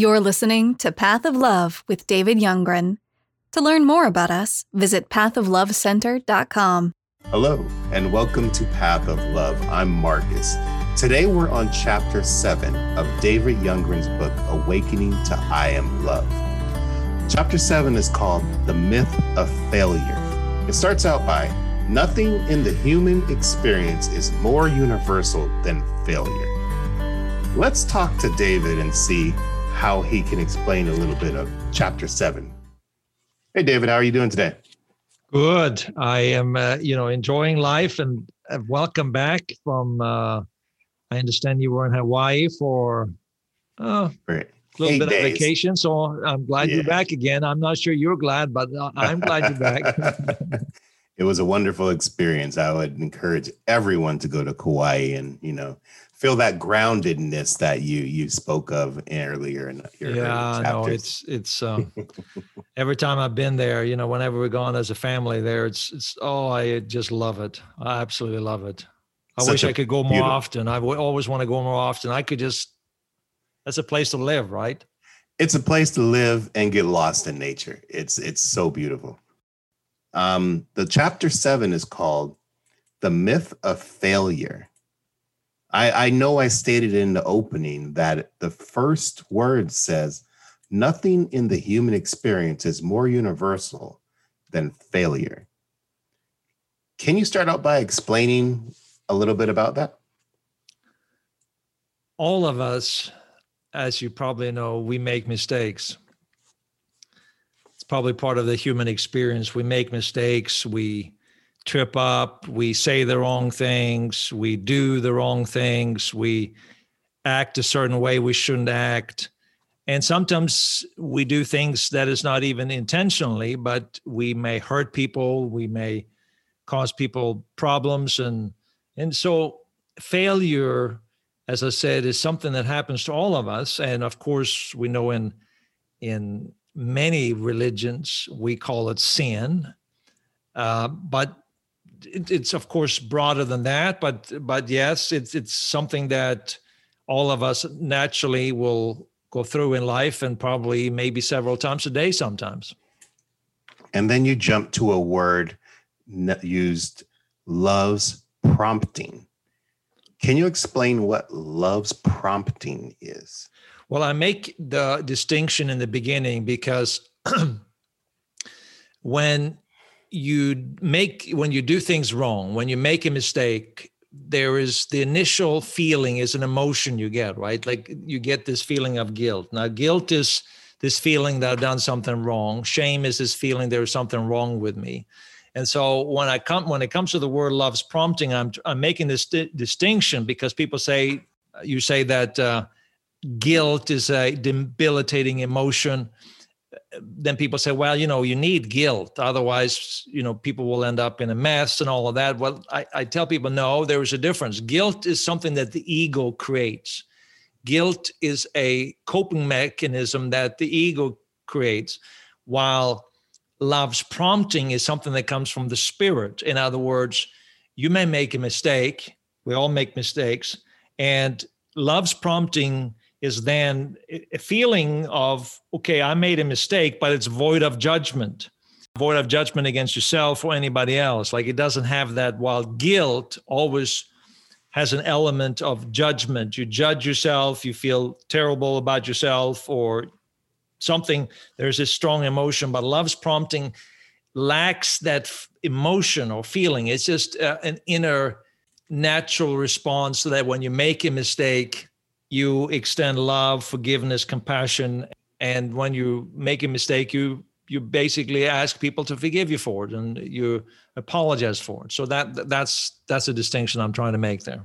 You're listening to Path of Love with David Youngren. To learn more about us, visit pathoflovecenter.com. Hello, and welcome to Path of Love. I'm Marcus. Today we're on chapter 7 of David Youngren's book, Awakening to I Am Love. Chapter 7 is called The Myth of Failure. It starts out by Nothing in the human experience is more universal than failure. Let's talk to David and see how he can explain a little bit of chapter 7. Hey, David, how are you doing today? Good. I am, uh, you know, enjoying life and welcome back from. Uh, I understand you were in Hawaii for uh, a little bit days. of vacation, so I'm glad yeah. you're back again. I'm not sure you're glad, but uh, I'm glad you're back. it was a wonderful experience. I would encourage everyone to go to Kauai and you know feel that groundedness that you you spoke of earlier in your yeah no it's it's uh, every time i've been there you know whenever we're gone as a family there it's it's oh i just love it. I absolutely love it. I Such wish I could go more beautiful. often. I always want to go more often. I could just that's a place to live right? It's a place to live and get lost in nature. It's it's so beautiful. Um the chapter seven is called the myth of failure I, I know I stated in the opening that the first word says, nothing in the human experience is more universal than failure. Can you start out by explaining a little bit about that? All of us, as you probably know, we make mistakes. It's probably part of the human experience. We make mistakes. We trip up, we say the wrong things, we do the wrong things, we act a certain way we shouldn't act. And sometimes we do things that is not even intentionally, but we may hurt people, we may cause people problems and and so failure as I said is something that happens to all of us and of course we know in in many religions we call it sin uh, but it, it's of course broader than that, but but yes, it's it's something that all of us naturally will go through in life, and probably maybe several times a day sometimes. And then you jump to a word used, love's prompting. Can you explain what love's prompting is? Well, I make the distinction in the beginning because when you make when you do things wrong when you make a mistake there is the initial feeling is an emotion you get right? Like you get this feeling of guilt. Now guilt is this feeling that i've done something wrong. Shame is this feeling there's something wrong with me. And so when i come when it comes to the word love's prompting i'm i'm making this di- distinction because people say you say that uh, guilt is a debilitating emotion then people say, well, you know, you need guilt. Otherwise, you know, people will end up in a mess and all of that. Well, I, I tell people, no, there is a difference. Guilt is something that the ego creates. Guilt is a coping mechanism that the ego creates, while love's prompting is something that comes from the spirit. In other words, you may make a mistake. We all make mistakes. And love's prompting is then a feeling of, okay, I made a mistake, but it's void of judgment, void of judgment against yourself or anybody else. Like it doesn't have that, while guilt always has an element of judgment. You judge yourself, you feel terrible about yourself or something. There's this strong emotion, but love's prompting lacks that emotion or feeling. It's just uh, an inner natural response so that when you make a mistake, you extend love, forgiveness, compassion, and when you make a mistake, you you basically ask people to forgive you for it and you apologize for it. So that that's that's a distinction I'm trying to make there.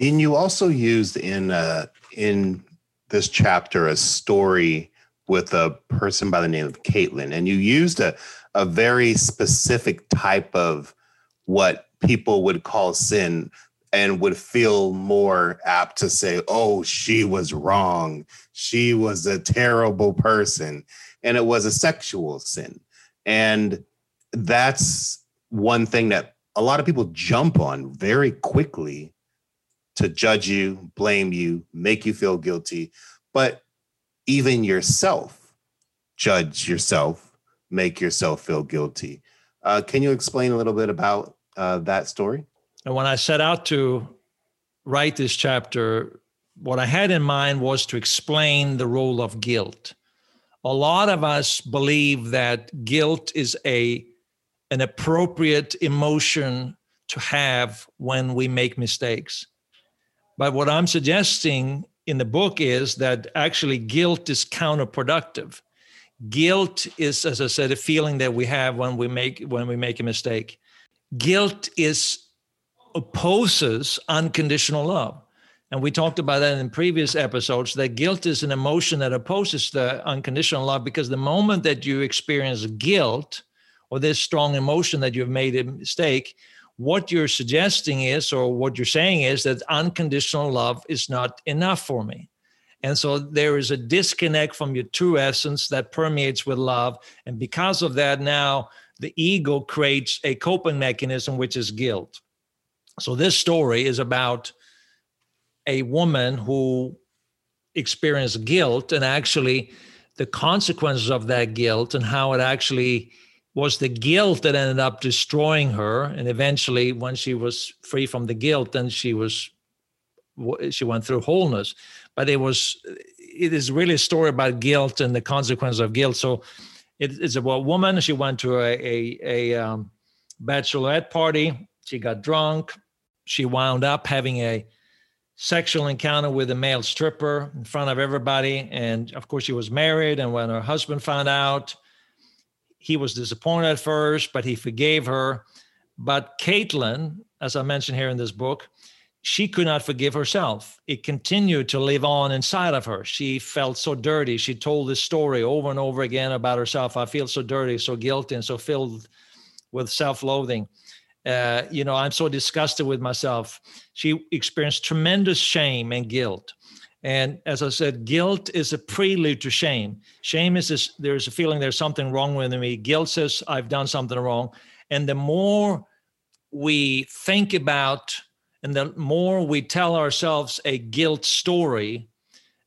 And you also used in uh, in this chapter a story with a person by the name of Caitlin, and you used a a very specific type of what people would call sin and would feel more apt to say, oh, she was wrong. She was a terrible person. And it was a sexual sin. And that's one thing that a lot of people jump on very quickly to judge you, blame you, make you feel guilty. But even yourself judge yourself, make yourself feel guilty. Uh, can you explain a little bit about uh, that story? And when I set out to write this chapter, what I had in mind was to explain the role of guilt. A lot of us believe that guilt is a an appropriate emotion to have when we make mistakes. But what I'm suggesting in the book is that actually guilt is counterproductive. Guilt is, as I said, a feeling that we have when we make when we make a mistake. Guilt is opposes unconditional love. And we talked about that in previous episodes that guilt is an emotion that opposes the unconditional love because the moment that you experience guilt or this strong emotion that you've made a mistake, what you're suggesting is, or what you're saying is, that unconditional love is not enough for me. And so there is a disconnect from your true essence that permeates with love. And because of that, now the ego creates a coping mechanism, which is guilt. So this story is about a woman who experienced guilt and actually the consequences of that guilt and how it actually was the guilt that ended up destroying her. And eventually when she was free from the guilt then she was she went through wholeness. But it was it is really a story about guilt and the consequence of guilt. So it, it's about a woman. She went to a a, a um, bachelorette party. She got drunk she wound up having a sexual encounter with a male stripper in front of everybody. And of course, she was married. And when her husband found out, he was disappointed at first, but he forgave her. But Caitlin, as I mentioned here in this book, she could not forgive herself. It continued to live on inside of her. She felt so dirty. She told this story over and over again about herself. I feel so dirty, so guilty, and so filled with self loathing uh, you know, I'm so disgusted with myself. She experienced tremendous shame and guilt. And as I said, guilt is a prelude to shame. Shame is this, there's a feeling there's something wrong with me. Guilt says I've done something wrong. And the more we think about and the more we tell ourselves a guilt story,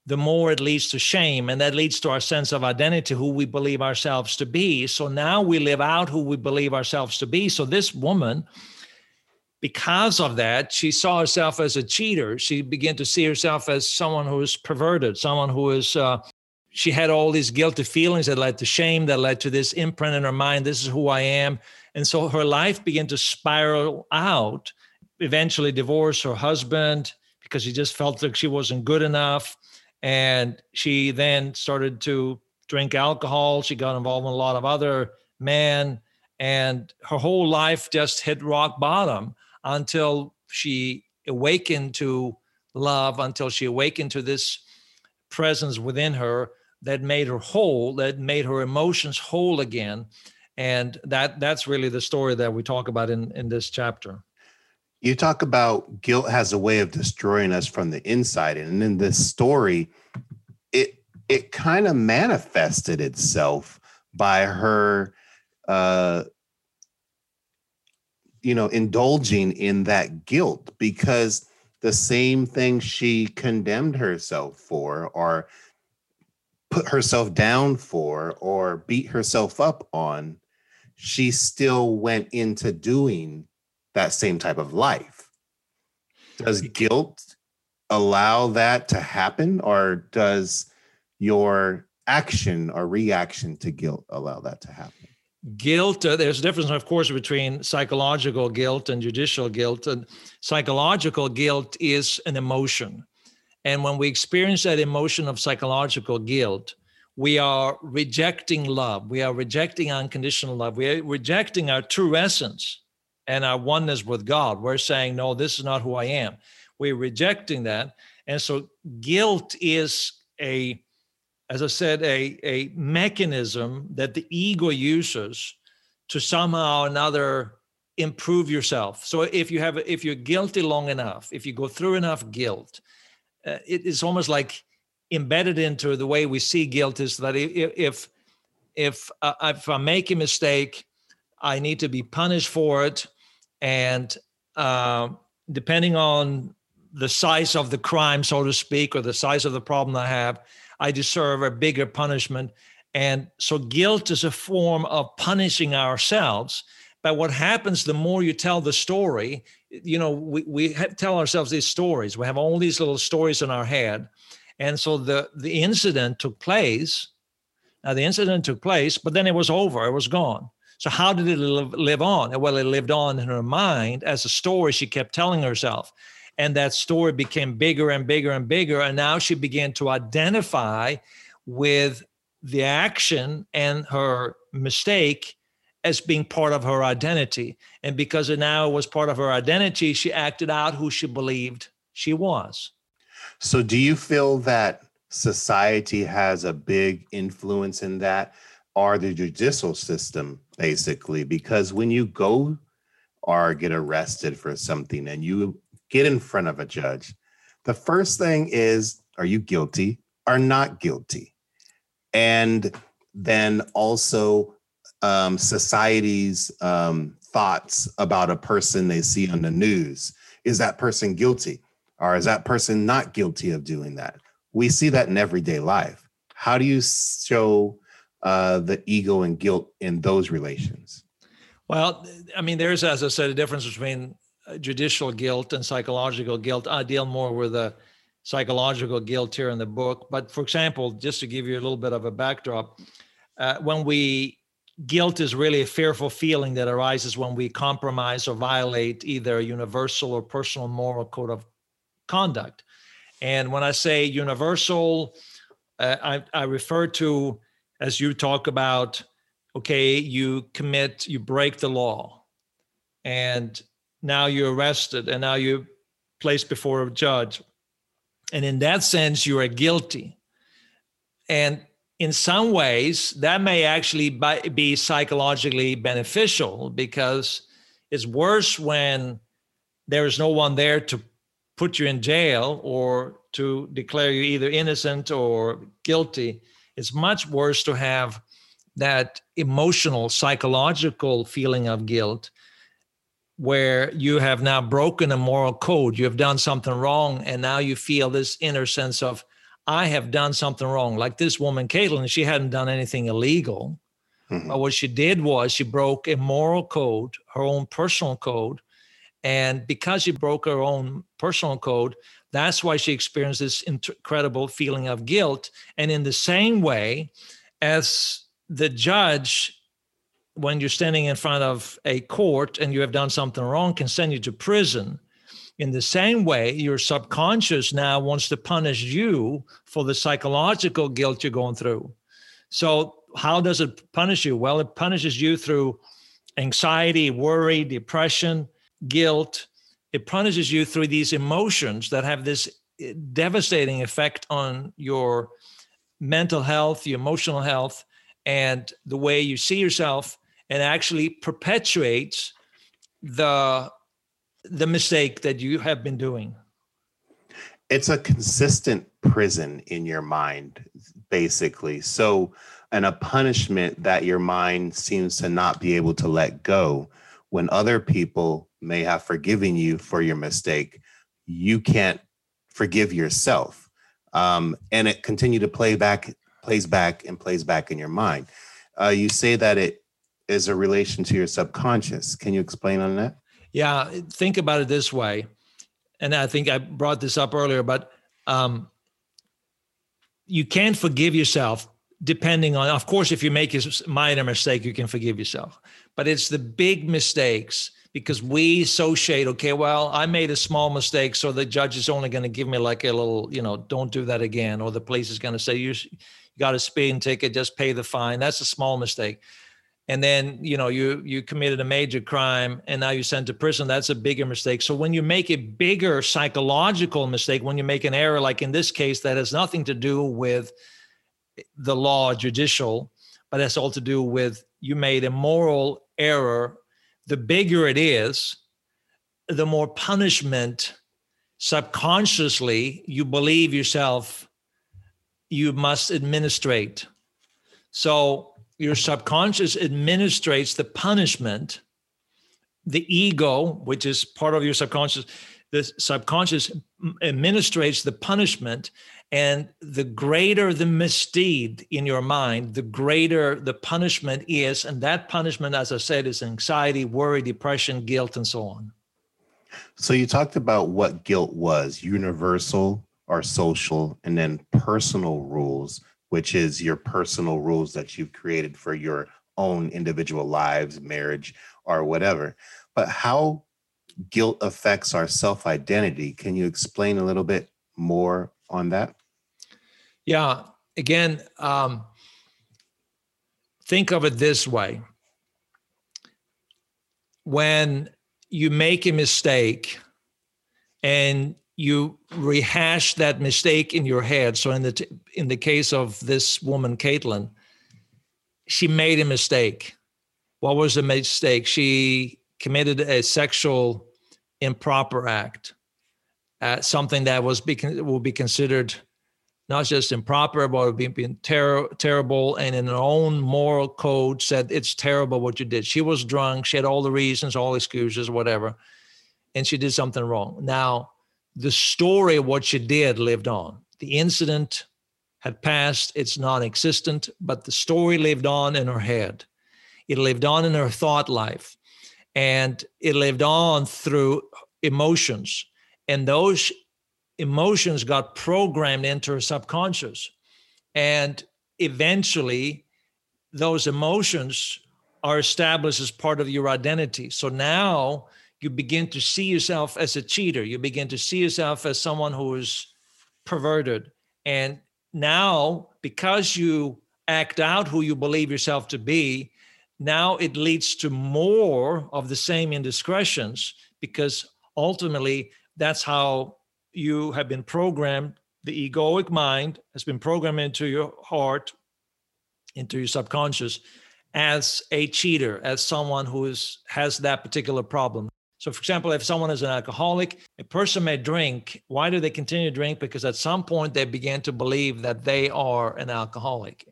the more it leads to shame and that leads to our sense of identity who we believe ourselves to be. So now we live out who we believe ourselves to be. So this woman because of that she saw herself as a cheater. She began to see herself as someone who is perverted someone who is uh, she had all these guilty feelings that led to shame that led to this imprint in her mind this is who i am. And so her life began to spiral out eventually divorced her husband because she just felt like she wasn't good enough and she then started to drink alcohol. She got involved in a lot of other men, and her whole life just hit rock bottom until she awakened to love, until she awakened to this presence within her that made her whole, that made her emotions whole again. And that that's really the story that we talk about in, in this chapter. You talk about guilt has a way of destroying us from the inside. And in this story, it it kind of manifested itself by her uh you know indulging in that guilt because the same thing she condemned herself for or put herself down for or beat herself up on she still went into doing that same type of life. Does guilt allow that to happen, or does your action or reaction to guilt allow that to happen? Guilt, uh, there's a difference, of course, between psychological guilt and judicial guilt. And psychological guilt is an emotion. And when we experience that emotion of psychological guilt, we are rejecting love. We are rejecting unconditional love. We are rejecting our true essence and our oneness with God. We're saying, no, this is not who I am. We're rejecting that. And so guilt is a, as I said, a, a mechanism that the ego uses to somehow or another improve yourself. So if you have, if you're guilty long enough, if you go through enough guilt, uh, it is almost like embedded into the way we see guilt is that if, if, if, uh, if I make a mistake, I need to be punished for it and uh, depending on the size of the crime, so to speak, or the size of the problem I have, I deserve a bigger punishment. And so guilt is a form of punishing ourselves. But what happens the more you tell the story, you know, we, we tell ourselves these stories. We have all these little stories in our head. And so the, the incident took place. Now, the incident took place, but then it was over, it was gone. So, how did it live on? Well, it lived on in her mind as a story she kept telling herself. And that story became bigger and bigger and bigger. And now she began to identify with the action and her mistake as being part of her identity. And because it now was part of her identity, she acted out who she believed she was. So, do you feel that society has a big influence in that, or the judicial system, basically? Because when you go or get arrested for something and you get in front of a judge, the first thing is, are you guilty or not guilty? And then also um, society's um, thoughts about a person they see on the news. Is that person guilty? Or is that person not guilty of doing that? We see that in everyday life. How do you show uh, the ego and guilt in those relations? Well, I mean, there's, as I said, a difference between uh, judicial guilt and psychological guilt. I deal more with the psychological guilt here in the book. But for example, just to give you a little bit of a backdrop, uh, when we guilt is really a fearful feeling that arises when we compromise or violate either a universal or personal moral code of conduct. And when I say universal, uh, I, I refer to, as you talk about, okay, you commit, you break the law, and now you're arrested, and now you're placed before a judge. And in that sense, you are guilty. And in some ways, that may actually be psychologically beneficial because it's worse when there is no one there to put you in jail or to declare you either innocent or guilty. It's much worse to have that emotional, psychological feeling of guilt where you have now broken a moral code, you have done something wrong, and now you feel this inner sense of, I have done something wrong. Like this woman, Caitlin, she hadn't done anything illegal. Mm-hmm. But what she did was she broke a moral code, her own personal code. And because she broke her own personal code, that's why she experienced this incredible feeling of guilt. And in the same way, as the judge, when you're standing in front of a court and you have done something wrong, can send you to prison in the same way, your subconscious now wants to punish you for the psychological guilt you're going through. So, how does it punish you? Well, it punishes you through anxiety, worry, depression, guilt. It punishes you through these emotions that have this eh, devastating effect on your mental health, your emotional health, and the way you see yourself, and actually perpetuates the the mistake that you have been doing? It's a consistent prison in your mind, basically. So, and a punishment that your mind seems to not be able to let go when other people may have forgiven you for your mistake, you can't forgive yourself. Um, and it continue to play back, plays back and plays back in your mind. Uh, you say that it is a relation to your subconscious. Can you explain on that? Yeah, think about it this way, and I think I brought this up earlier, but um, you can not forgive yourself depending on, of course, if you make a minor mistake, you can forgive yourself, but it's the big mistakes because we associate, okay, well, I made a small mistake, so the judge is only going to give me like a little, you know, don't do that again, or the police is going to say you, you got a speeding ticket, just pay the fine. That's a small mistake and then you know you you committed a major crime and now you're sent to prison that's a bigger mistake so when you make a bigger psychological mistake when you make an error like in this case that has nothing to do with the law judicial but has all to do with you made a moral error the bigger it is the more punishment subconsciously you believe yourself you must administrate. So your subconscious administrates the punishment the ego which is part of your subconscious the subconscious administrates the punishment and the greater the misdeed in your mind the greater the punishment is and that punishment as i said is anxiety worry depression guilt and so on. So you talked about what guilt was universal or social and then personal rules which is your personal rules that you've created for your own individual lives marriage or whatever. But how guilt affects our self identity. Can you explain a little bit more on that? Yeah. Again, um, think of it this way when you make a mistake and you rehash that mistake in your head so in the t- in the case of this woman caitlin she made a mistake what was the mistake she committed a sexual improper act, uh, something that was be, will be considered not just improper, but being, being ter- terrible, and in her own moral code said it's terrible what you did. She was drunk. She had all the reasons, all excuses, whatever, and she did something wrong. Now, the story of what she did lived on. The incident had passed; it's non-existent, but the story lived on in her head. It lived on in her thought life and it lived on through emotions. And those emotions got programmed into her subconscious. And eventually those emotions are established as part of your identity. So now you begin to see yourself as a cheater. You begin to see yourself as someone who is perverted. And now because you act out who you believe yourself to be now it leads to more of the same indiscretions because ultimately that's how you have been programmed. The egoic mind has been programmed into your heart into your subconscious as a cheater as someone who is has that particular problem. So for example if someone is an alcoholic a person may drink. Why do they continue to drink? Because at some point they began to believe that they are an alcoholic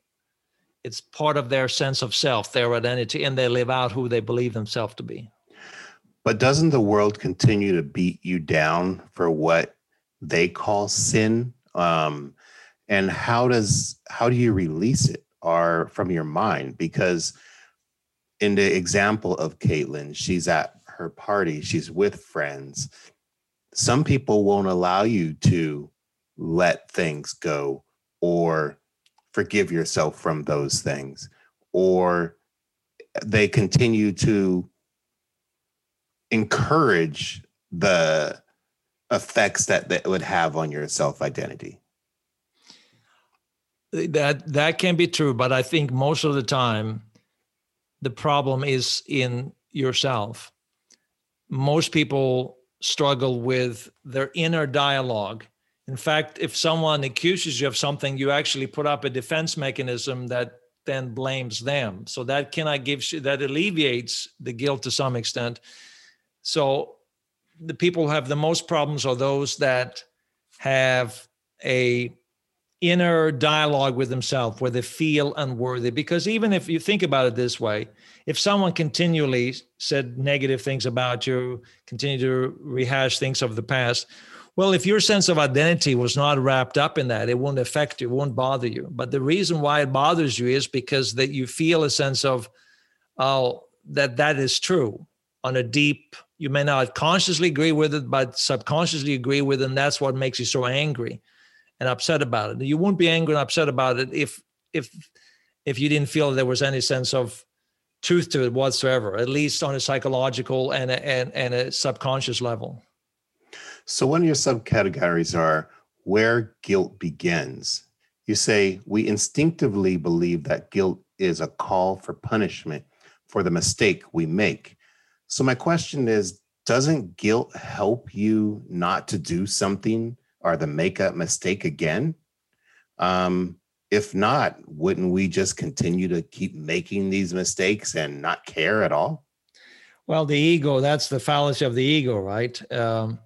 it's part of their sense of self, their identity, and they live out who they believe themselves to be. But doesn't the world continue to beat you down for what they call sin? Um, and how does how do you release it or from your mind? Because in the example of Caitlin, she's at her party, she's with friends. Some people won't allow you to let things go or forgive yourself from those things or they continue to encourage the effects that that would have on your self identity that that can be true but i think most of the time the problem is in yourself. Most people struggle with their inner dialogue in fact, if someone accuses you of something, you actually put up a defense mechanism that then blames them. So that cannot give that alleviates the guilt to some extent. So the people who have the most problems are those that have a inner dialogue with themselves where they feel unworthy because even if you think about it this way if someone continually said negative things about you continue to rehash things of the past well, if your sense of identity was not wrapped up in that, it won't affect you, it won't bother you. But the reason why it bothers you is because that you feel a sense of, oh, that that is true on a deep. You may not consciously agree with it, but subconsciously agree with it, and that's what makes you so angry and upset about it. You won't be angry and upset about it if if if you didn't feel there was any sense of truth to it whatsoever, at least on a psychological and a, and, and a subconscious level. So, one of your subcategories are where guilt begins. You say, We instinctively believe that guilt is a call for punishment for the mistake we make. So, my question is Doesn't guilt help you not to do something or the make a mistake again? Um, if not, wouldn't we just continue to keep making these mistakes and not care at all? Well, the ego, that's the fallacy of the ego, right? Um,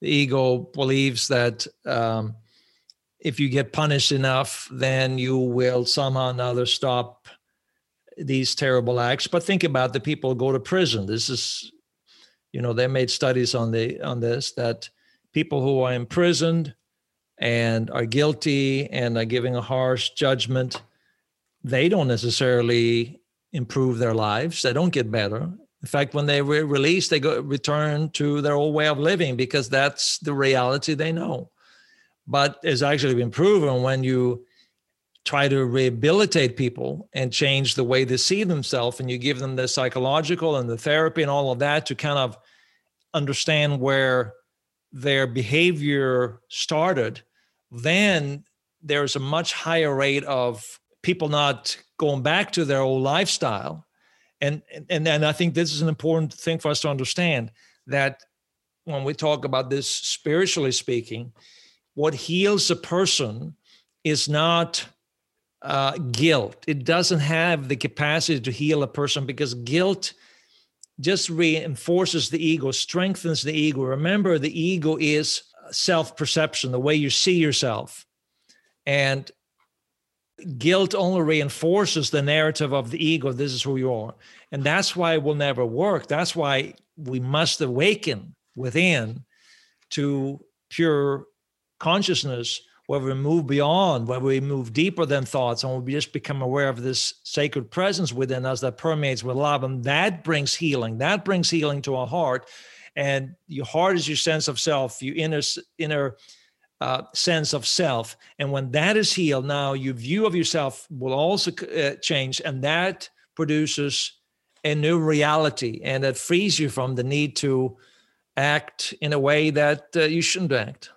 the ego believes that um, if you get punished enough, then you will somehow or another stop these terrible acts. But think about the people who go to prison. This is, you know, they made studies on the on this that people who are imprisoned and are guilty and are giving a harsh judgment, they don't necessarily improve their lives. They don't get better. In fact, when they were released, they go return to their old way of living because that's the reality they know. But it's actually been proven when you try to rehabilitate people and change the way they see themselves and you give them the psychological and the therapy and all of that to kind of understand where their behavior started then there's a much higher rate of people not going back to their old lifestyle and and and i think this is an important thing for us to understand that when we talk about this spiritually speaking what heals a person is not uh, guilt. It doesn't have the capacity to heal a person because guilt just reinforces the ego, strengthens the ego. Remember, the ego is self perception, the way you see yourself. And guilt only reinforces the narrative of the ego this is who you are. And that's why it will never work. That's why we must awaken within to pure consciousness where we move beyond, where we move deeper than thoughts, and we just become aware of this sacred presence within us that permeates with love. And that brings healing. That brings healing to our heart. And your heart is your sense of self, your inner inner uh, sense of self. And when that is healed, now your view of yourself will also uh, change, and that produces a new reality, and it frees you from the need to act in a way that uh, you shouldn't act.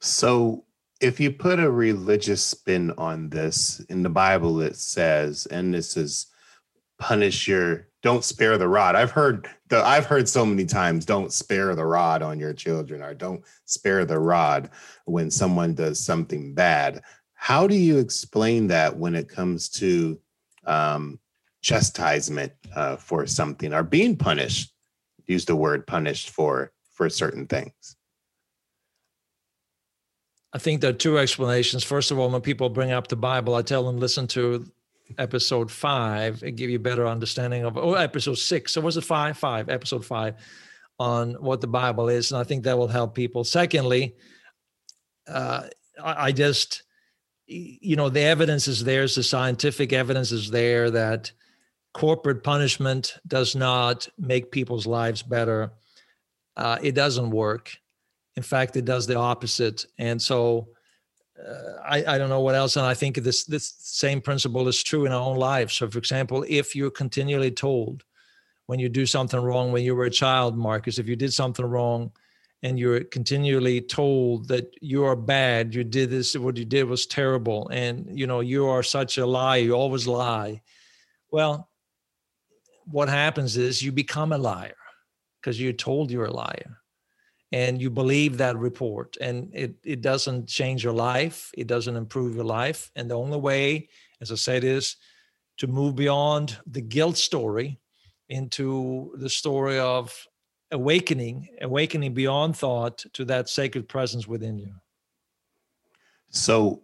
So, if you put a religious spin on this, in the Bible it says, and this is punish your don't spare the rod. I've heard the I've heard so many times don't spare the rod on your children or don't spare the rod when someone does something bad. How do you explain that when it comes to um, chastisement uh, for something or being punished? Use the word punished for for certain things. I think there are two explanations. First of all, when people bring up the Bible, I tell them listen to episode five and give you a better understanding of oh episode six. So was it five? Five, episode five on what the Bible is. And I think that will help people. Secondly, uh, I, I just you know the evidence is there, the scientific evidence is there that corporate punishment does not make people's lives better. Uh, it doesn't work. In fact, it does the opposite. And so uh, I, I don't know what else. And I think this this same principle is true in our own lives. So, for example, if you're continually told when you do something wrong when you were a child, Marcus, if you did something wrong and you're continually told that you are bad, you did this, what you did was terrible, and you know you are such a liar, you always lie. Well, what happens is you become a liar because you're told you're a liar and you believe that report and it, it doesn't change your life it doesn't improve your life and the only way as i said is to move beyond the guilt story into the story of awakening awakening beyond thought to that sacred presence within you. So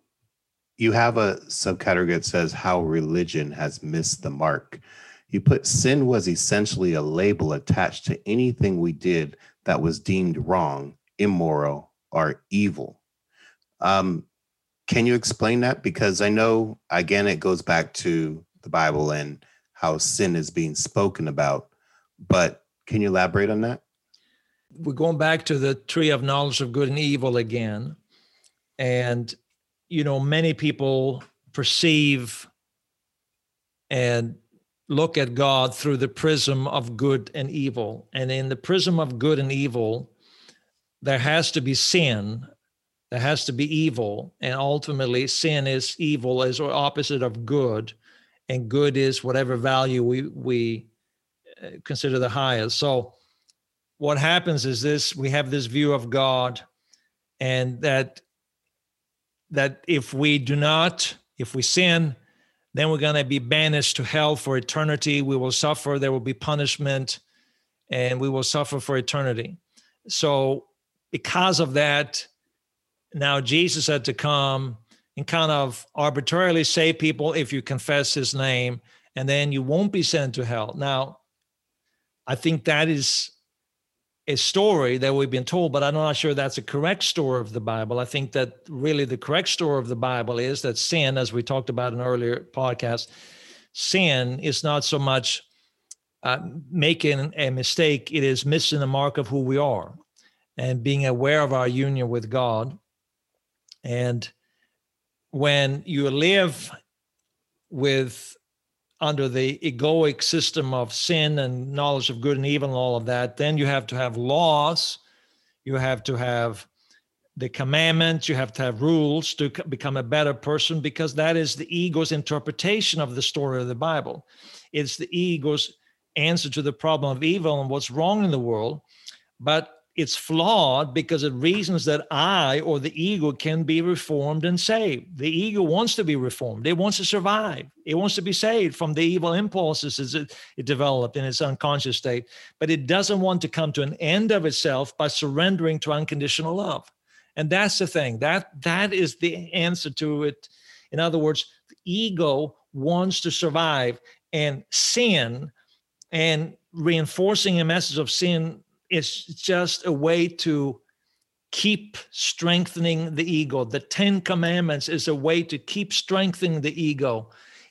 you have a subcategory that says how religion has missed the mark. You put sin was essentially a label attached to anything we did that was deemed wrong, immoral, or evil. Um, can you explain that? Because I know, again, it goes back to the Bible and how sin is being spoken about. But can you elaborate on that? We're going back to the tree of knowledge of good and evil again. And, you know, many people perceive and look at God through the prism of good and evil. And in the prism of good and evil, there has to be sin, there has to be evil. And ultimately, sin is evil as opposite of good. And good is whatever value we, we uh, consider the highest. So, what happens is this we have this view of God, and that that if we do not, if we sin, then we're going to be banished to hell for eternity. We will suffer. There will be punishment and we will suffer for eternity. So, because of that, now Jesus had to come and kind of arbitrarily save people if you confess his name, and then you won't be sent to hell. Now, I think that is a story that we've been told, but I'm not sure that's a correct story of the Bible. I think that really the correct story of the Bible is that sin, as we talked about in earlier podcast, sin is not so much uh, making a mistake, it is missing the mark of who we are and being aware of our union with God. And when you live with under the egoic system of sin and knowledge of good and evil and all of that, then you have to have laws, you have to have the commandments, you have to have rules to become a better person because that is the ego's interpretation of the story of the Bible. It's the ego's answer to the problem of evil and what's wrong in the world. But it's flawed because it reasons that I or the ego can be reformed and saved. The ego wants to be reformed. It wants to survive. It wants to be saved from the evil impulses as it, it developed in its unconscious state. But it doesn't want to come to an end of itself by surrendering to unconditional love. And that's the thing. That that is the answer to it. In other words, the ego wants to survive and sin and reinforcing a message of sin it's just a way to keep strengthening the ego. The 10 commandments is a way to keep strengthening the ego,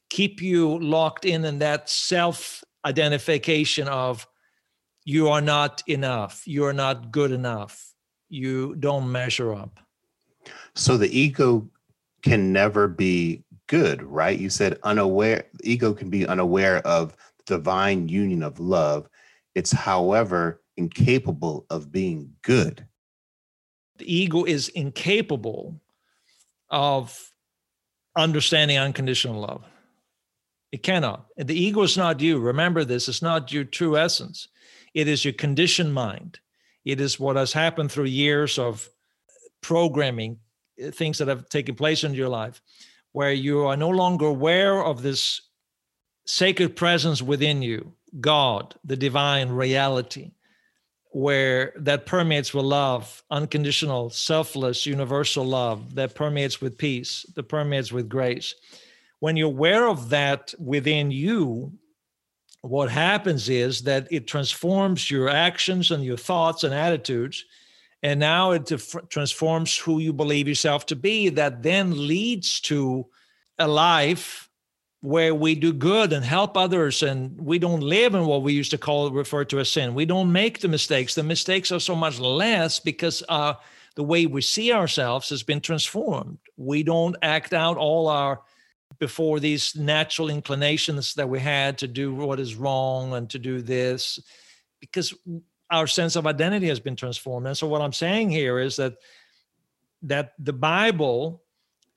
keep you locked in in that self identification of you are not enough, you are not good enough, you don't measure up. So the ego can never be good, right? You said unaware, ego can be unaware of divine union of love. It's however incapable of being good. The ego is incapable of understanding unconditional love. It cannot. The ego is not you. Remember this, it's not your true essence. It is your conditioned mind. It is what has happened through years of programming, uh, things that have taken place in your life, where you are no longer aware of this sacred presence within you, God, the divine reality where that permeates with love, unconditional, selfless, universal love that permeates with peace, that permeates with grace. When you're aware of that within you, what happens is that it transforms your actions and your thoughts and attitudes. And now it transforms who you believe yourself to be. That then leads to a life where we do good and help others and we don't live in what we used to call refer to as sin. We don't make the mistakes. The mistakes are so much less because uh, the way we see ourselves has been transformed. We don't act out all our before these natural inclinations that we had to do what is wrong and to do this because our sense of identity has been transformed. And so what i'm saying here is that that the bible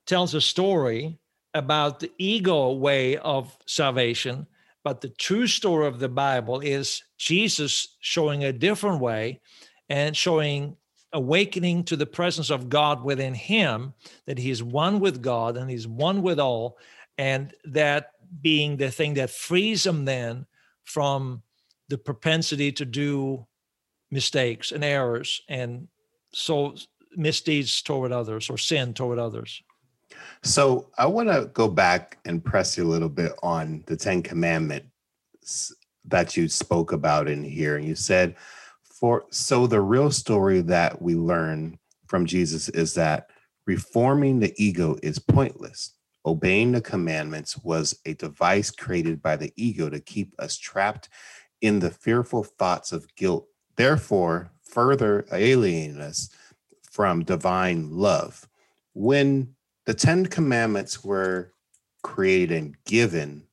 tells a story about the ego way of salvation, but the true story of the Bible is Jesus showing a different way and showing awakening to the presence of God within him, that he's one with God and he's one with all, and that being the thing that frees him then from the propensity to do mistakes and errors and so misdeeds toward others or sin toward others. So I want to go back and press you a little bit on the Ten Commandments that you spoke about in here. And you said, for so the real story that we learn from Jesus is that reforming the ego is pointless. Obeying the commandments was a device created by the ego to keep us trapped in the fearful thoughts of guilt, therefore, further alienating us from divine love. When the Ten Commandments were created and given,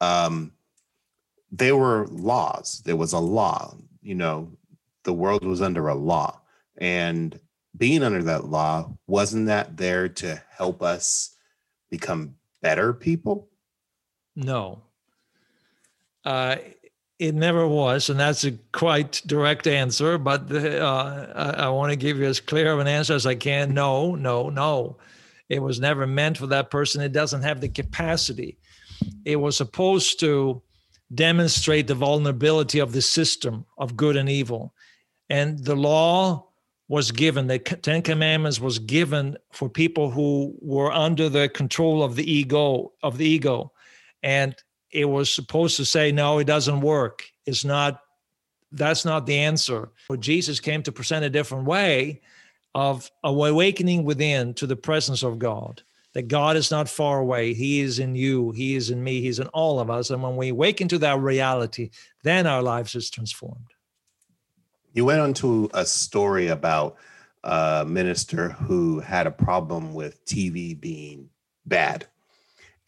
um, they were laws. There was a law. You know, the world was under a law, and being under that law wasn't that there to help us become better people? No. Uh, it never was, and that's a quite direct answer. But uh, I, I want to give you as clear of an answer as I can. No, no, no. It was never meant for that person. It doesn't have the capacity. It was supposed to demonstrate the vulnerability of the system of good and evil. And the law was given, the Ten Commandments was given for people who were under the control of the ego, of the ego. And it was supposed to say, no, it doesn't work. It's not that's not the answer. But Jesus came to present a different way of awakening within to the presence of God. That God is not far away. He is in you. He is in me. He's in all of us. And when we awaken to that reality, then our lives is transformed. You went on to a story about a minister who had a problem with TV being bad.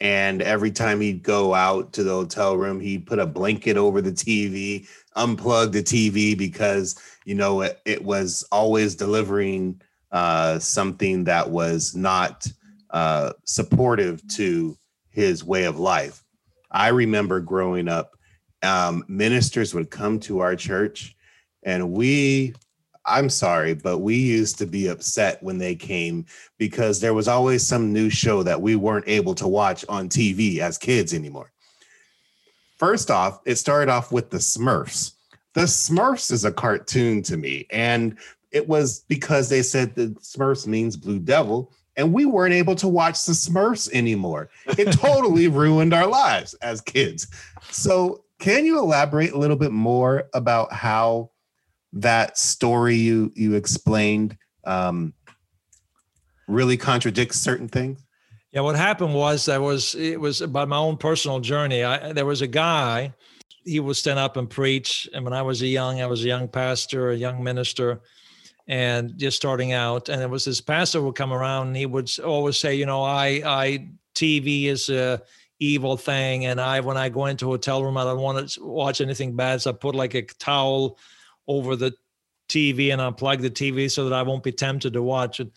And every time he'd go out to the hotel room, he'd put a blanket over the TV, unplug the TV because, you know, it, it was always delivering uh, something that was not uh, supportive to his way of life. I remember growing up, um, ministers would come to our church and we I'm sorry, but we used to be upset when they came because there was always some new show that we weren't able to watch on TV as kids anymore. First off, it started off with the Smurfs. The Smurfs is a cartoon to me, and it was because they said the Smurfs means Blue Devil, and we weren't able to watch the Smurfs anymore. It totally ruined our lives as kids. So, can you elaborate a little bit more about how? That story you you explained um, really contradicts certain things? Yeah, what happened was that was it was about my own personal journey. I, there was a guy, he would stand up and preach, and when I was a young, I was a young pastor, a young minister, and just starting out. And it was this pastor would come around, and he would always say, you know, I I TV is a evil thing, and I when I go into a hotel room, I don't want to watch anything bad, so I put like a towel over the TV and unplug the TV so that I won't be tempted to watch it.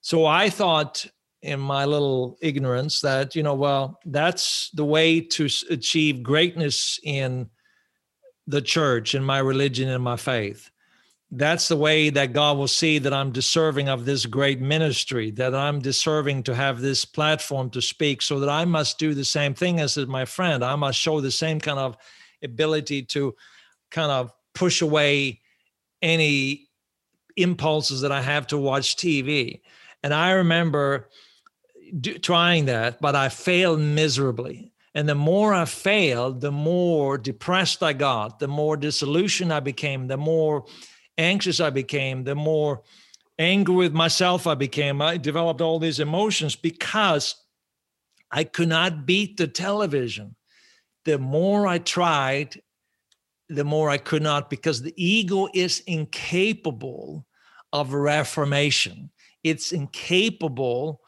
So I thought in my little ignorance that, you know, well, that's the way to achieve greatness in the church, in my religion, in my faith. That's the way that God will see that I'm deserving of this great ministry, that I'm deserving to have this platform to speak, so that I must do the same thing as my friend. I must show the same kind of ability to kind of push away any impulses that I have to watch TV. And I remember do, trying that, but I failed miserably. And the more I failed, the more depressed I got, the more disillusioned I became, the more anxious I became, the more angry with myself I became. I developed all these emotions because I could not beat the television. The more I tried, the more I could not because the ego is incapable of reformation. It's incapable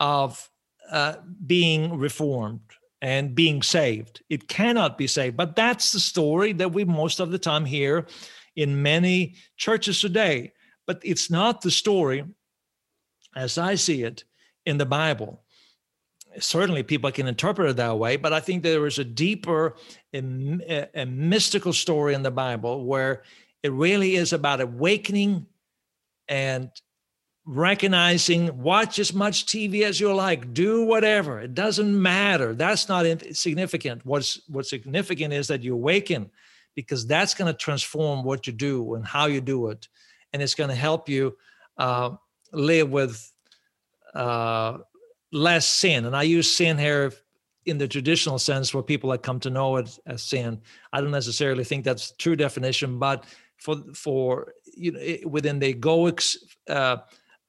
of uh, being reformed and being saved. It cannot be saved. But that's the story that we most of the time hear in many churches today. But it's not the story, as I see it, in the Bible certainly people can interpret it that way, but I think there is a deeper, a, mystical story in the Bible where it really is about awakening and recognizing watch as much TV as you like, do whatever. It doesn't matter. That's not significant. What's what's significant is that you awaken because that's going to transform what you do and how you do it, and it's going to help you uh, live with. Uh, less sin. And I use sin here in the traditional sense where people have come to know it as sin. I don't necessarily think that's the true definition, but for for you know within the egoic uh,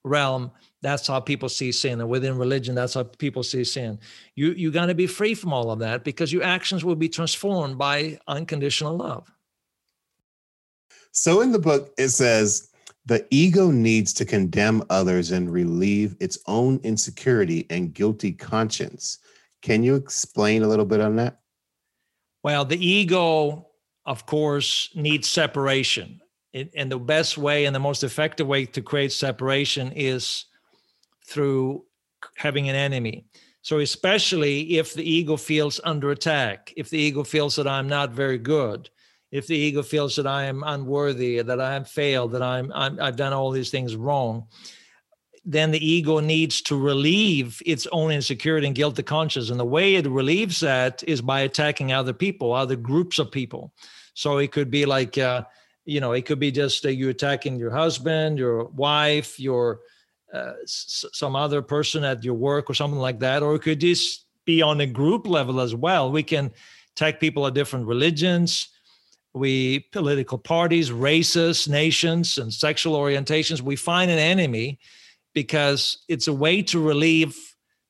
realm, that's how people see sin, and within religion, that's how people see sin. You you got to be free from all of that because your actions will be transformed by unconditional love. So in the book, it says the ego needs to condemn others and relieve its own insecurity and guilty conscience. Can you explain a little bit on that? Well, the ego, of course, needs separation. It, and the best way and the most effective way to create separation is through having an enemy. So, especially if the ego feels under attack, if the ego feels that I'm not very good, if the ego feels that I am unworthy, that I have failed, that I'm, I'm I've done all these things wrong, then the ego needs to relieve its own insecurity and guilt to conscience. And the way it relieves that is by attacking other people, other groups of people. So it could be like, uh, you know, it could be just uh, you attacking your husband, your wife, your uh, s- some other person at your work or something like that. Or it could just be on a group level as well. We can attack people of different religions, we political parties, races, nations, and sexual orientations. We find an enemy because it's a way to relieve,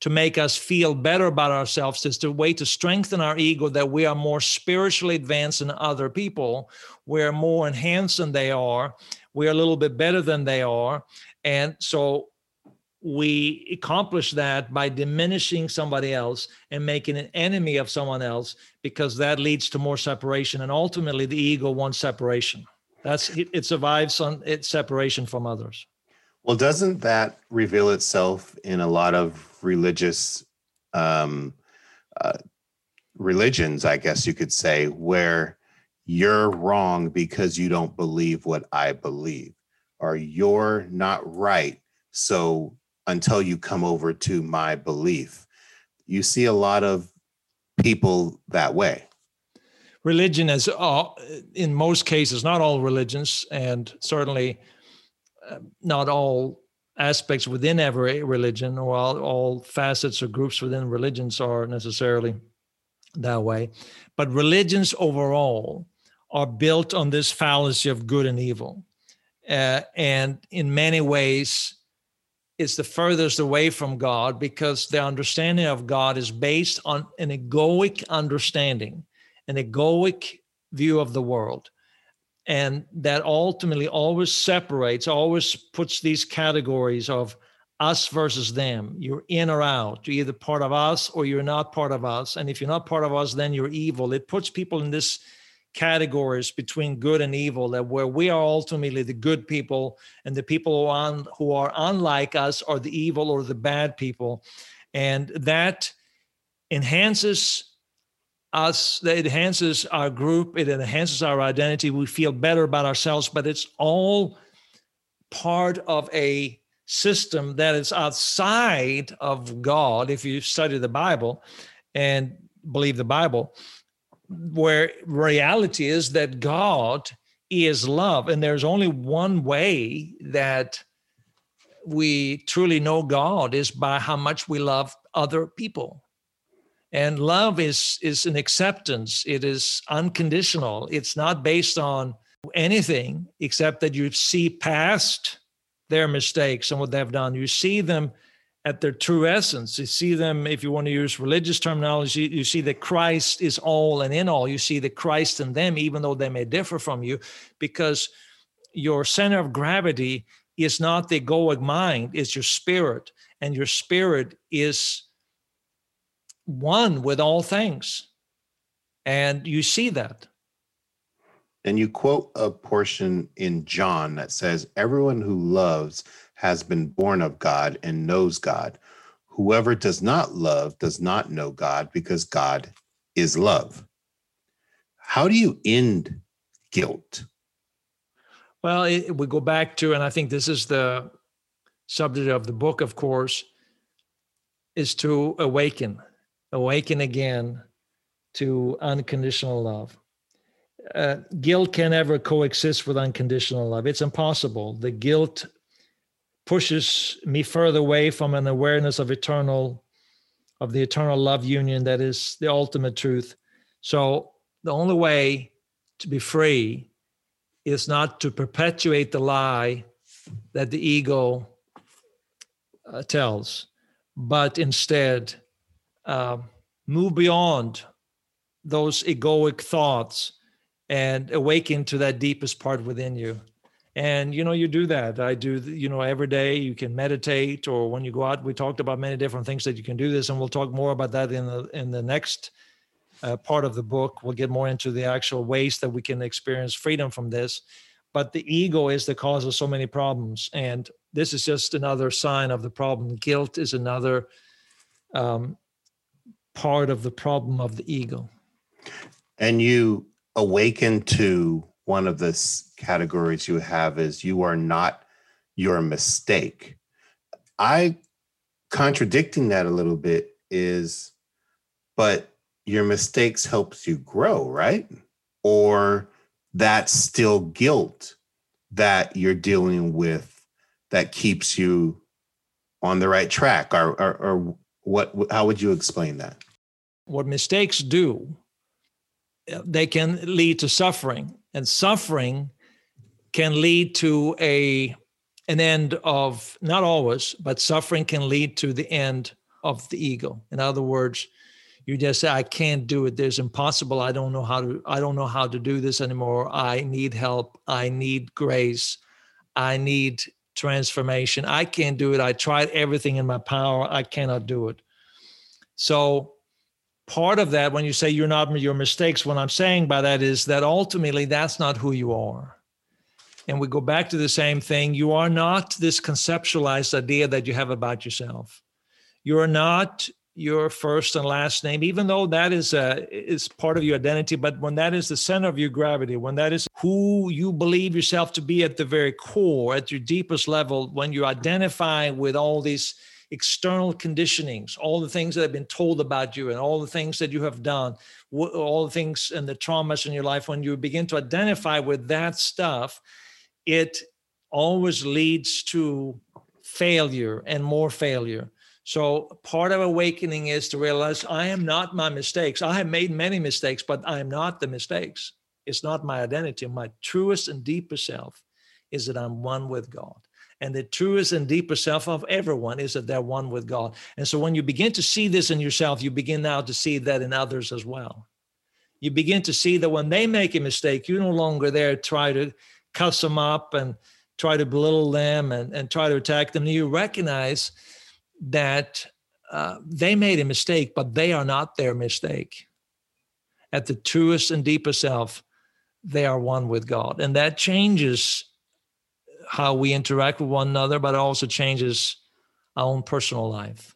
to make us feel better about ourselves. It's a way to strengthen our ego that we are more spiritually advanced than other people. We're more enhanced than they are. We're a little bit better than they are. And so we accomplish that by diminishing somebody else and making an enemy of someone else because that leads to more separation and ultimately the ego wants separation. That's it, it survives on its separation from others. Well doesn't that reveal itself in a lot of religious um, uh, religions i guess you could say where you're wrong because you don't believe what i believe? Or you're not right so until you come over to my belief. You see a lot of people that way. Religion is, uh, in most cases, not all religions, and certainly uh, not all aspects within every religion or all, all facets or groups within religions are necessarily that way. But religions overall are built on this fallacy of good and evil. Uh, and in many ways, is the furthest away from God because the understanding of God is based on an egoic understanding, an egoic view of the world. And that ultimately always separates, always puts these categories of us versus them. You're in or out. You're either part of us or you're not part of us. And if you're not part of us, then you're evil. It puts people in this categories between good and evil that where we are ultimately the good people and the people who are, who are unlike us are the evil or the bad people. And that enhances us that enhances our group it enhances our identity. We feel better about ourselves but it's all part of a system that is outside of god if you study the bible and believe the bible where reality is that God is love. And there's only one way that we truly know God is by how much we love other people. And love is is an acceptance. It is unconditional. It's not based on anything except that you see past their mistakes and what they've done. You see them at their true essence. You see them, if you want to use religious terminology, you see that Christ is all and in all. You see the Christ in them, even though they may differ from you, because your center of gravity is not the egoic mind, it's your spirit. And your spirit is one with all things. And you see that. And you quote a portion in John that says, Everyone who loves has been born of God and knows God. Whoever does not love does not know God because God is love. How do you end guilt? Well, it, we go back to, and I think this is the subject of the book, of course, is to awaken, awaken again to unconditional love. Uh, guilt can never coexist with unconditional love. It's impossible. The guilt pushes me further away from an awareness of eternal of the eternal love union that is the ultimate truth. So the only way to be free is not to perpetuate the lie that the ego uh, tells but instead uh, move beyond those egoic thoughts and awaken to that deepest part within you and you know you do that. I do you know every day you can meditate or when you go out we talked about many different things that you can do this and we'll talk more about that in the in the next uh, part of the book. We'll get more into the actual ways that we can experience freedom from this. But the ego is the cause of so many problems and this is just another sign of the problem. Guilt is another um, part of the problem of the ego. And you awaken to one of the categories you have is you are not your mistake. I contradicting that a little bit is, but your mistakes helps you grow, right? Or that's still guilt that you're dealing with that keeps you on the right track or, or, or what how would you explain that what mistakes do eh, they can lead to suffering, and suffering can lead to a an end of not always, but suffering can lead to the end of the ego. In other words, you just say, I can't do it. There's impossible. I don't know how to, I don't know how to do this anymore. I need help. I need grace. I need transformation. I can't do it. I tried everything in my power. I cannot do it. So part of that, when you say you're not your mistakes, what I'm saying by that is that ultimately that's not who you are. And we go back to the same thing. You are not this conceptualized idea that you have about yourself. You are not your first and last name, even though that is a, is part of your identity. But when that is the center of your gravity, when that is who you believe yourself to be at the very core, at your deepest level, when you identify with all these external conditionings, all the things that have been told about you, and all the things that you have done, all the things and the traumas in your life, when you begin to identify with that stuff, it always leads to failure and more failure so part of awakening is to realize I am not my mistakes. I have made many mistakes, but I am not the mistakes. It's not my identity. My truest and deepest self is that I'm one with God. And the truest and deepest self of everyone is that they're one with God. And so when you begin to see this in yourself, you begin now to see that in others as well. You begin to see that when they make a mistake, you're no longer there try to cuss them up and try to belittle them and, and try to attack them. You recognize that uh, they made a mistake, but they are not their mistake. At the truest and deepest self, they are one with God. And that changes how we interact with one another, but it also changes our own personal life.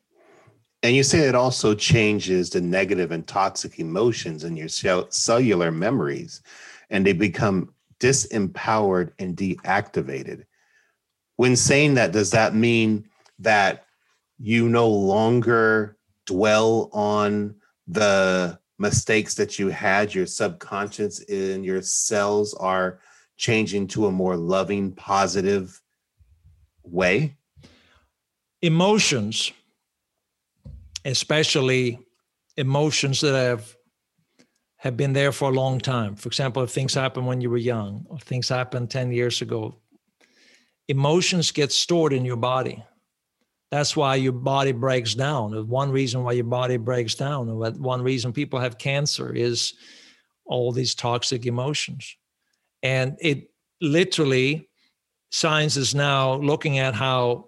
And you say it also changes the negative and toxic emotions in your cellular memories, and they become disempowered and deactivated. When saying that, does that mean that you no longer dwell on the mistakes that you had your subconscious in your cells are changing to a more loving positive way emotions especially emotions that have have been there for a long time for example if things happen when you were young or things happened 10 years ago emotions get stored in your body that's why your body breaks down. One reason why your body breaks down, and one reason people have cancer is all these toxic emotions. And it literally, science is now looking at how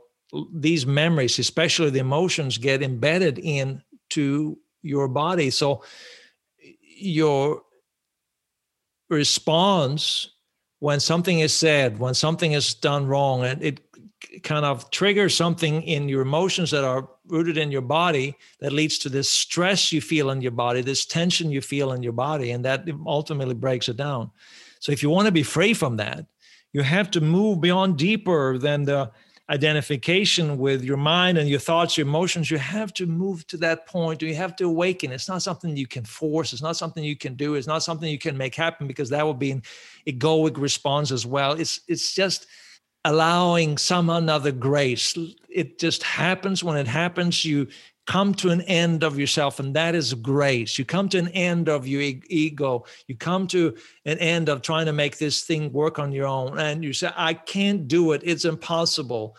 these memories, especially the emotions, get embedded into your body. So your response when something is said, when something is done wrong, and it kind of triggers something in your emotions that are rooted in your body that leads to this stress you feel in your body, this tension you feel in your body, and that ultimately breaks it down. So, if you want to be free from that, you have to move beyond deeper than the identification with your mind and your thoughts, your emotions. You have to move to that point. You have to awaken. It's not something you can force. It's not something you can do. It's not something you can make happen because that would be an egoic response as well. It's it's just allowing some another grace. It just happens. When it happens, you come to an end of yourself, and that is grace. You come to an end of your ego. You come to an end of trying to make this thing work on your own. And you say, I can't do it. It's impossible.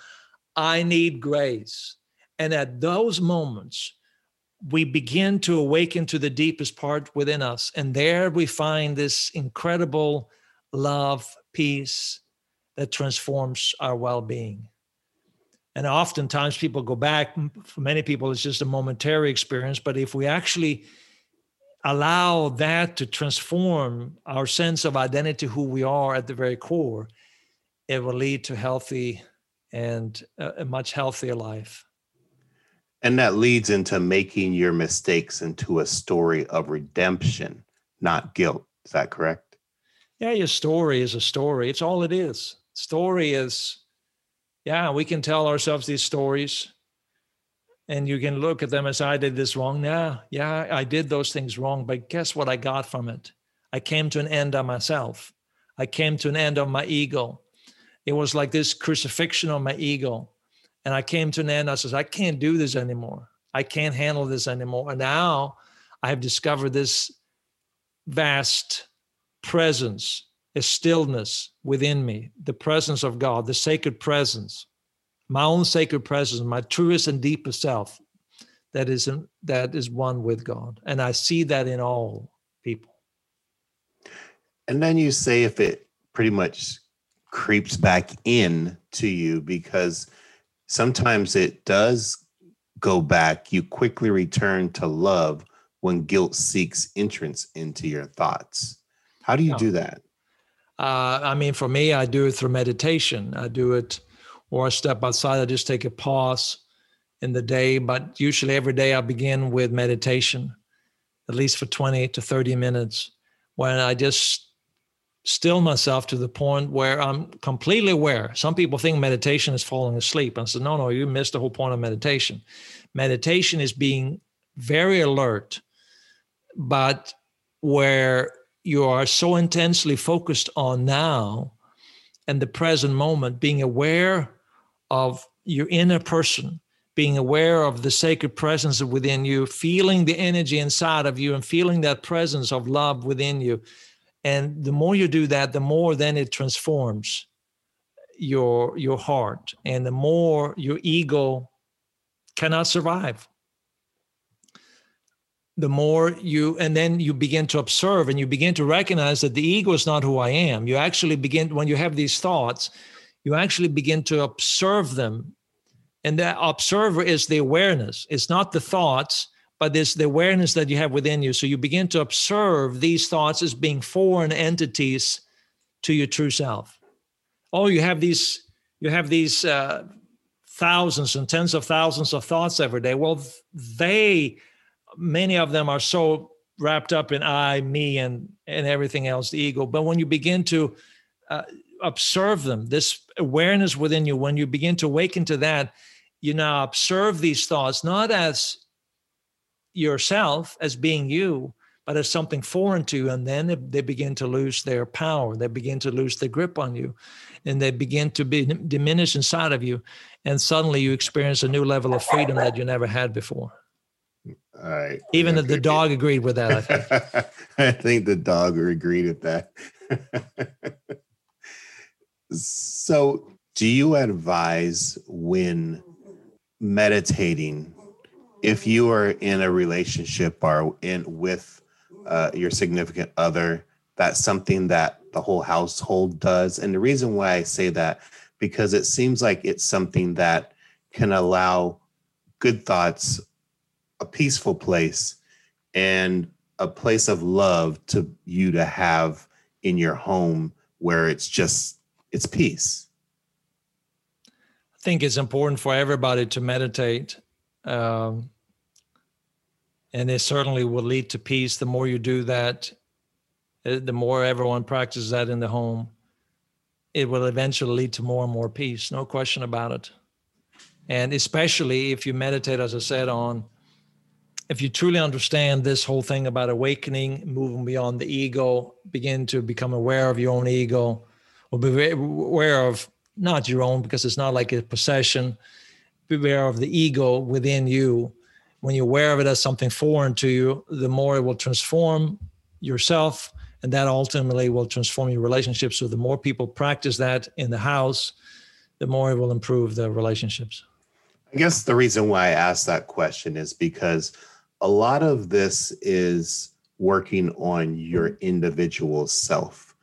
I need grace. And at those moments, we begin to awaken to the deepest part within us. And there we find this incredible love, peace, that transforms our well-being and oftentimes people go back. For many people it's just a momentary experience. But if we actually allow that to transform our sense of identity who we are at the very core it will lead to healthy and a much healthier life. And that leads into making your mistakes into a story of redemption not guilt. Is that correct? Yeah your story is a story. It's all it is. Story is yeah we can tell ourselves these stories and you can look at them as i did this wrong. Yeah yeah i did those things wrong but guess what i got from it? I came to an end of myself. I came to an end of my ego. It was like this crucifixion of my ego and i came to an end. I says i can't do this anymore. I can't handle this anymore. And now i have discovered this vast presence, a stillness within me, the presence of God, the sacred presence, my own sacred presence, my truest and deepest self that is in, that is one with God. And I see that in all people. And then you say if it pretty much creeps back in to you because sometimes it does go back, you quickly return to love when guilt seeks entrance into your thoughts. How do you do that? Uh, I mean, for me, I do it through meditation. I do it, or I step outside. I just take a pause in the day, but usually every day I begin with meditation, at least for 20 to 30 minutes, when I just still myself to the point where I'm completely aware. Some people think meditation is falling asleep. I said, no, no, you missed the whole point of meditation. Meditation is being very alert, but where you are so intensely focused on now and the present moment, being aware of your inner person, being aware of the sacred presence within you, feeling the energy inside of you, and feeling that presence of love within you. And the more you do that, the more then it transforms your your heart, and the more your ego cannot survive. The more you, and then you begin to observe and you begin to recognize that the ego is not who I am. You actually begin, when you have these thoughts, you actually begin to observe them and that observer is the awareness. It's not the thoughts, but it's the awareness that you have within you. So you begin to observe these thoughts as being foreign entities to your true self. Oh, you have these, you have these uh, thousands and tens of thousands of thoughts every day. Well, they, many of them are so wrapped up in I, me, and and everything else, the ego. But when you begin to uh, observe them, this awareness within you, when you begin to awaken to that, you now observe these thoughts not as yourself, as being you, but as something foreign to you. And then they begin to lose their power. They begin to lose their grip on you. And they begin to be diminish inside of you. And suddenly you experience a new level of freedom that you never had before. All right. Even okay. the dog agreed with that, I think. I think the dog agreed with that. so, do you advise when meditating if you are in a relationship or in with uh, your significant other that's something that the whole household does and the reason why i say that because it seems like it's something that can allow good thoughts a peaceful place and a place of love to you to have in your home where it's just it's peace I think it's important for everybody to meditate. Um, and it certainly will lead to peace. The more you do that, uh, the more everyone practices that in the home, it will eventually lead to more and more peace. No question about it. And especially if you meditate, as I said, on if you truly understand this whole thing about awakening, moving beyond the ego, begin to become aware of your own ego, or be aware of not your own because it's not like a possession. Be aware of the ego within you. When you're aware of it as something foreign to you, the more it will transform yourself, and that ultimately will transform your relationships. So the more people practice that in the house, the more it will improve the relationships. I guess the reason why I asked that question is because a lot of this is working on your individual self.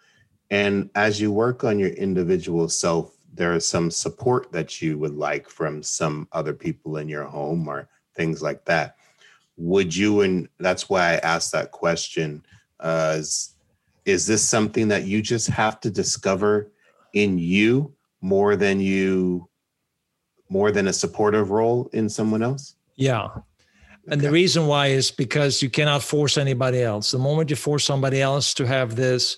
And as you work on your individual self, there is some support that you would like from some other people in your home or things like that. Would you and that's why i asked that question uh, is, is this something that you just have to discover in you more than you more than a supportive role in someone else? Yeah and the reason why is because you cannot force anybody else the moment you force somebody else to have this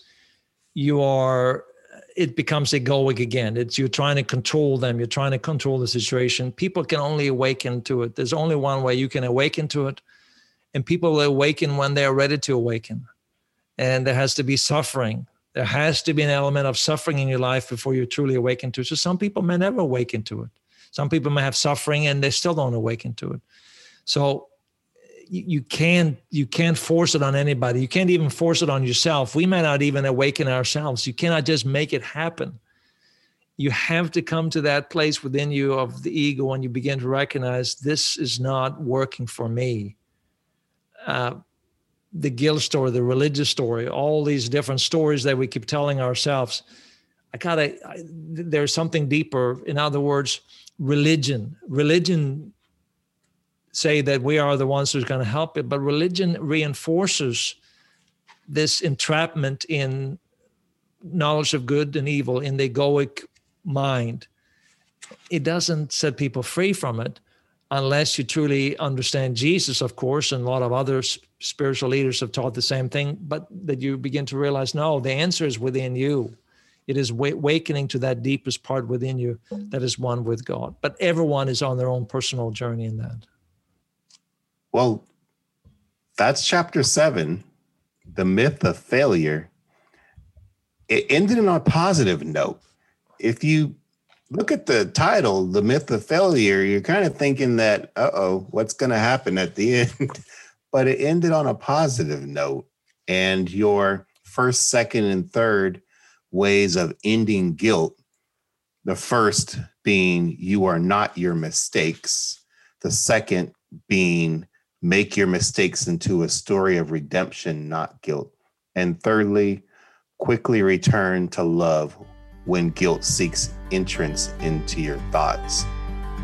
you are it becomes egoic again. It's you're trying to control them, you're trying to control the situation. People can only awaken to it. There's only one way you can awaken to it. And people will awaken when they're ready to awaken. And there has to be suffering. There has to be an element of suffering in your life before you truly awaken to it. So some people may never awaken to it. Some people may have suffering and they still don't awaken to it. So you can't you can't force it on anybody. You can't even force it on yourself. We may not even awaken ourselves. You cannot just make it happen. You have to come to that place within you of the ego when you begin to recognize this is not working for me. Uh, the guilt story the religious story all these different stories that we keep telling ourselves. I gotta I, there's something deeper. In other words religion. Religion say that we are the ones who's going to help it, but religion reinforces this entrapment in knowledge of good and evil in the egoic mind. It doesn't set people free from it unless you truly understand Jesus, of course, and a lot of other spiritual leaders have taught the same thing, but that you begin to realize no, the answer is within you. It is awakening to that deepest part within you that is one with God. But everyone is on their own personal journey in that. Well, that's chapter seven, the myth of failure. It ended on a positive note. If you look at the title, The Myth of Failure, you're kind of thinking that, uh oh, what's going to happen at the end? but it ended on a positive note. And your first, second, and third ways of ending guilt the first being you are not your mistakes, the second being make your mistakes into a story of redemption, not guilt. And thirdly, quickly return to love when guilt seeks entrance into your thoughts.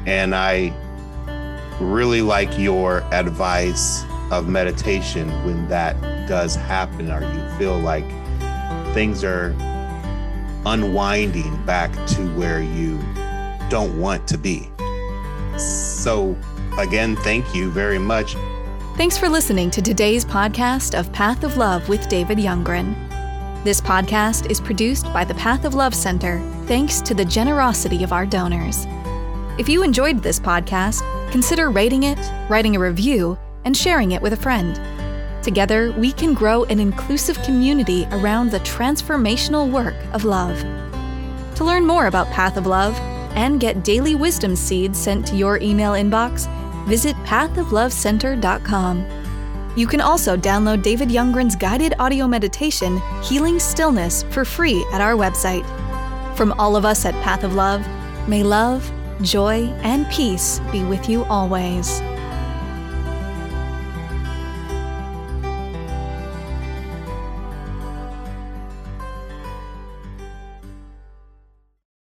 And I really like your advice of meditation when that does happen, or you feel like things are unwinding back to where you don't want to be. So, again, thank you very much. Thanks for listening to today's podcast of Path of Love with David Youngren. This podcast is produced by the Path of Love Center thanks to the generosity of our donors. If you enjoyed this podcast, consider rating it, writing a review, and sharing it with a friend. Together, we can grow an inclusive community around the transformational work of love. To learn more about Path of Love and get daily wisdom seeds sent to your email inbox, visit pathoflovecenter.com. You can also download David Youngren's guided audio meditation, Healing Stillness, for free at our website. From all of us at Path of Love, may love, joy, and peace be with you always.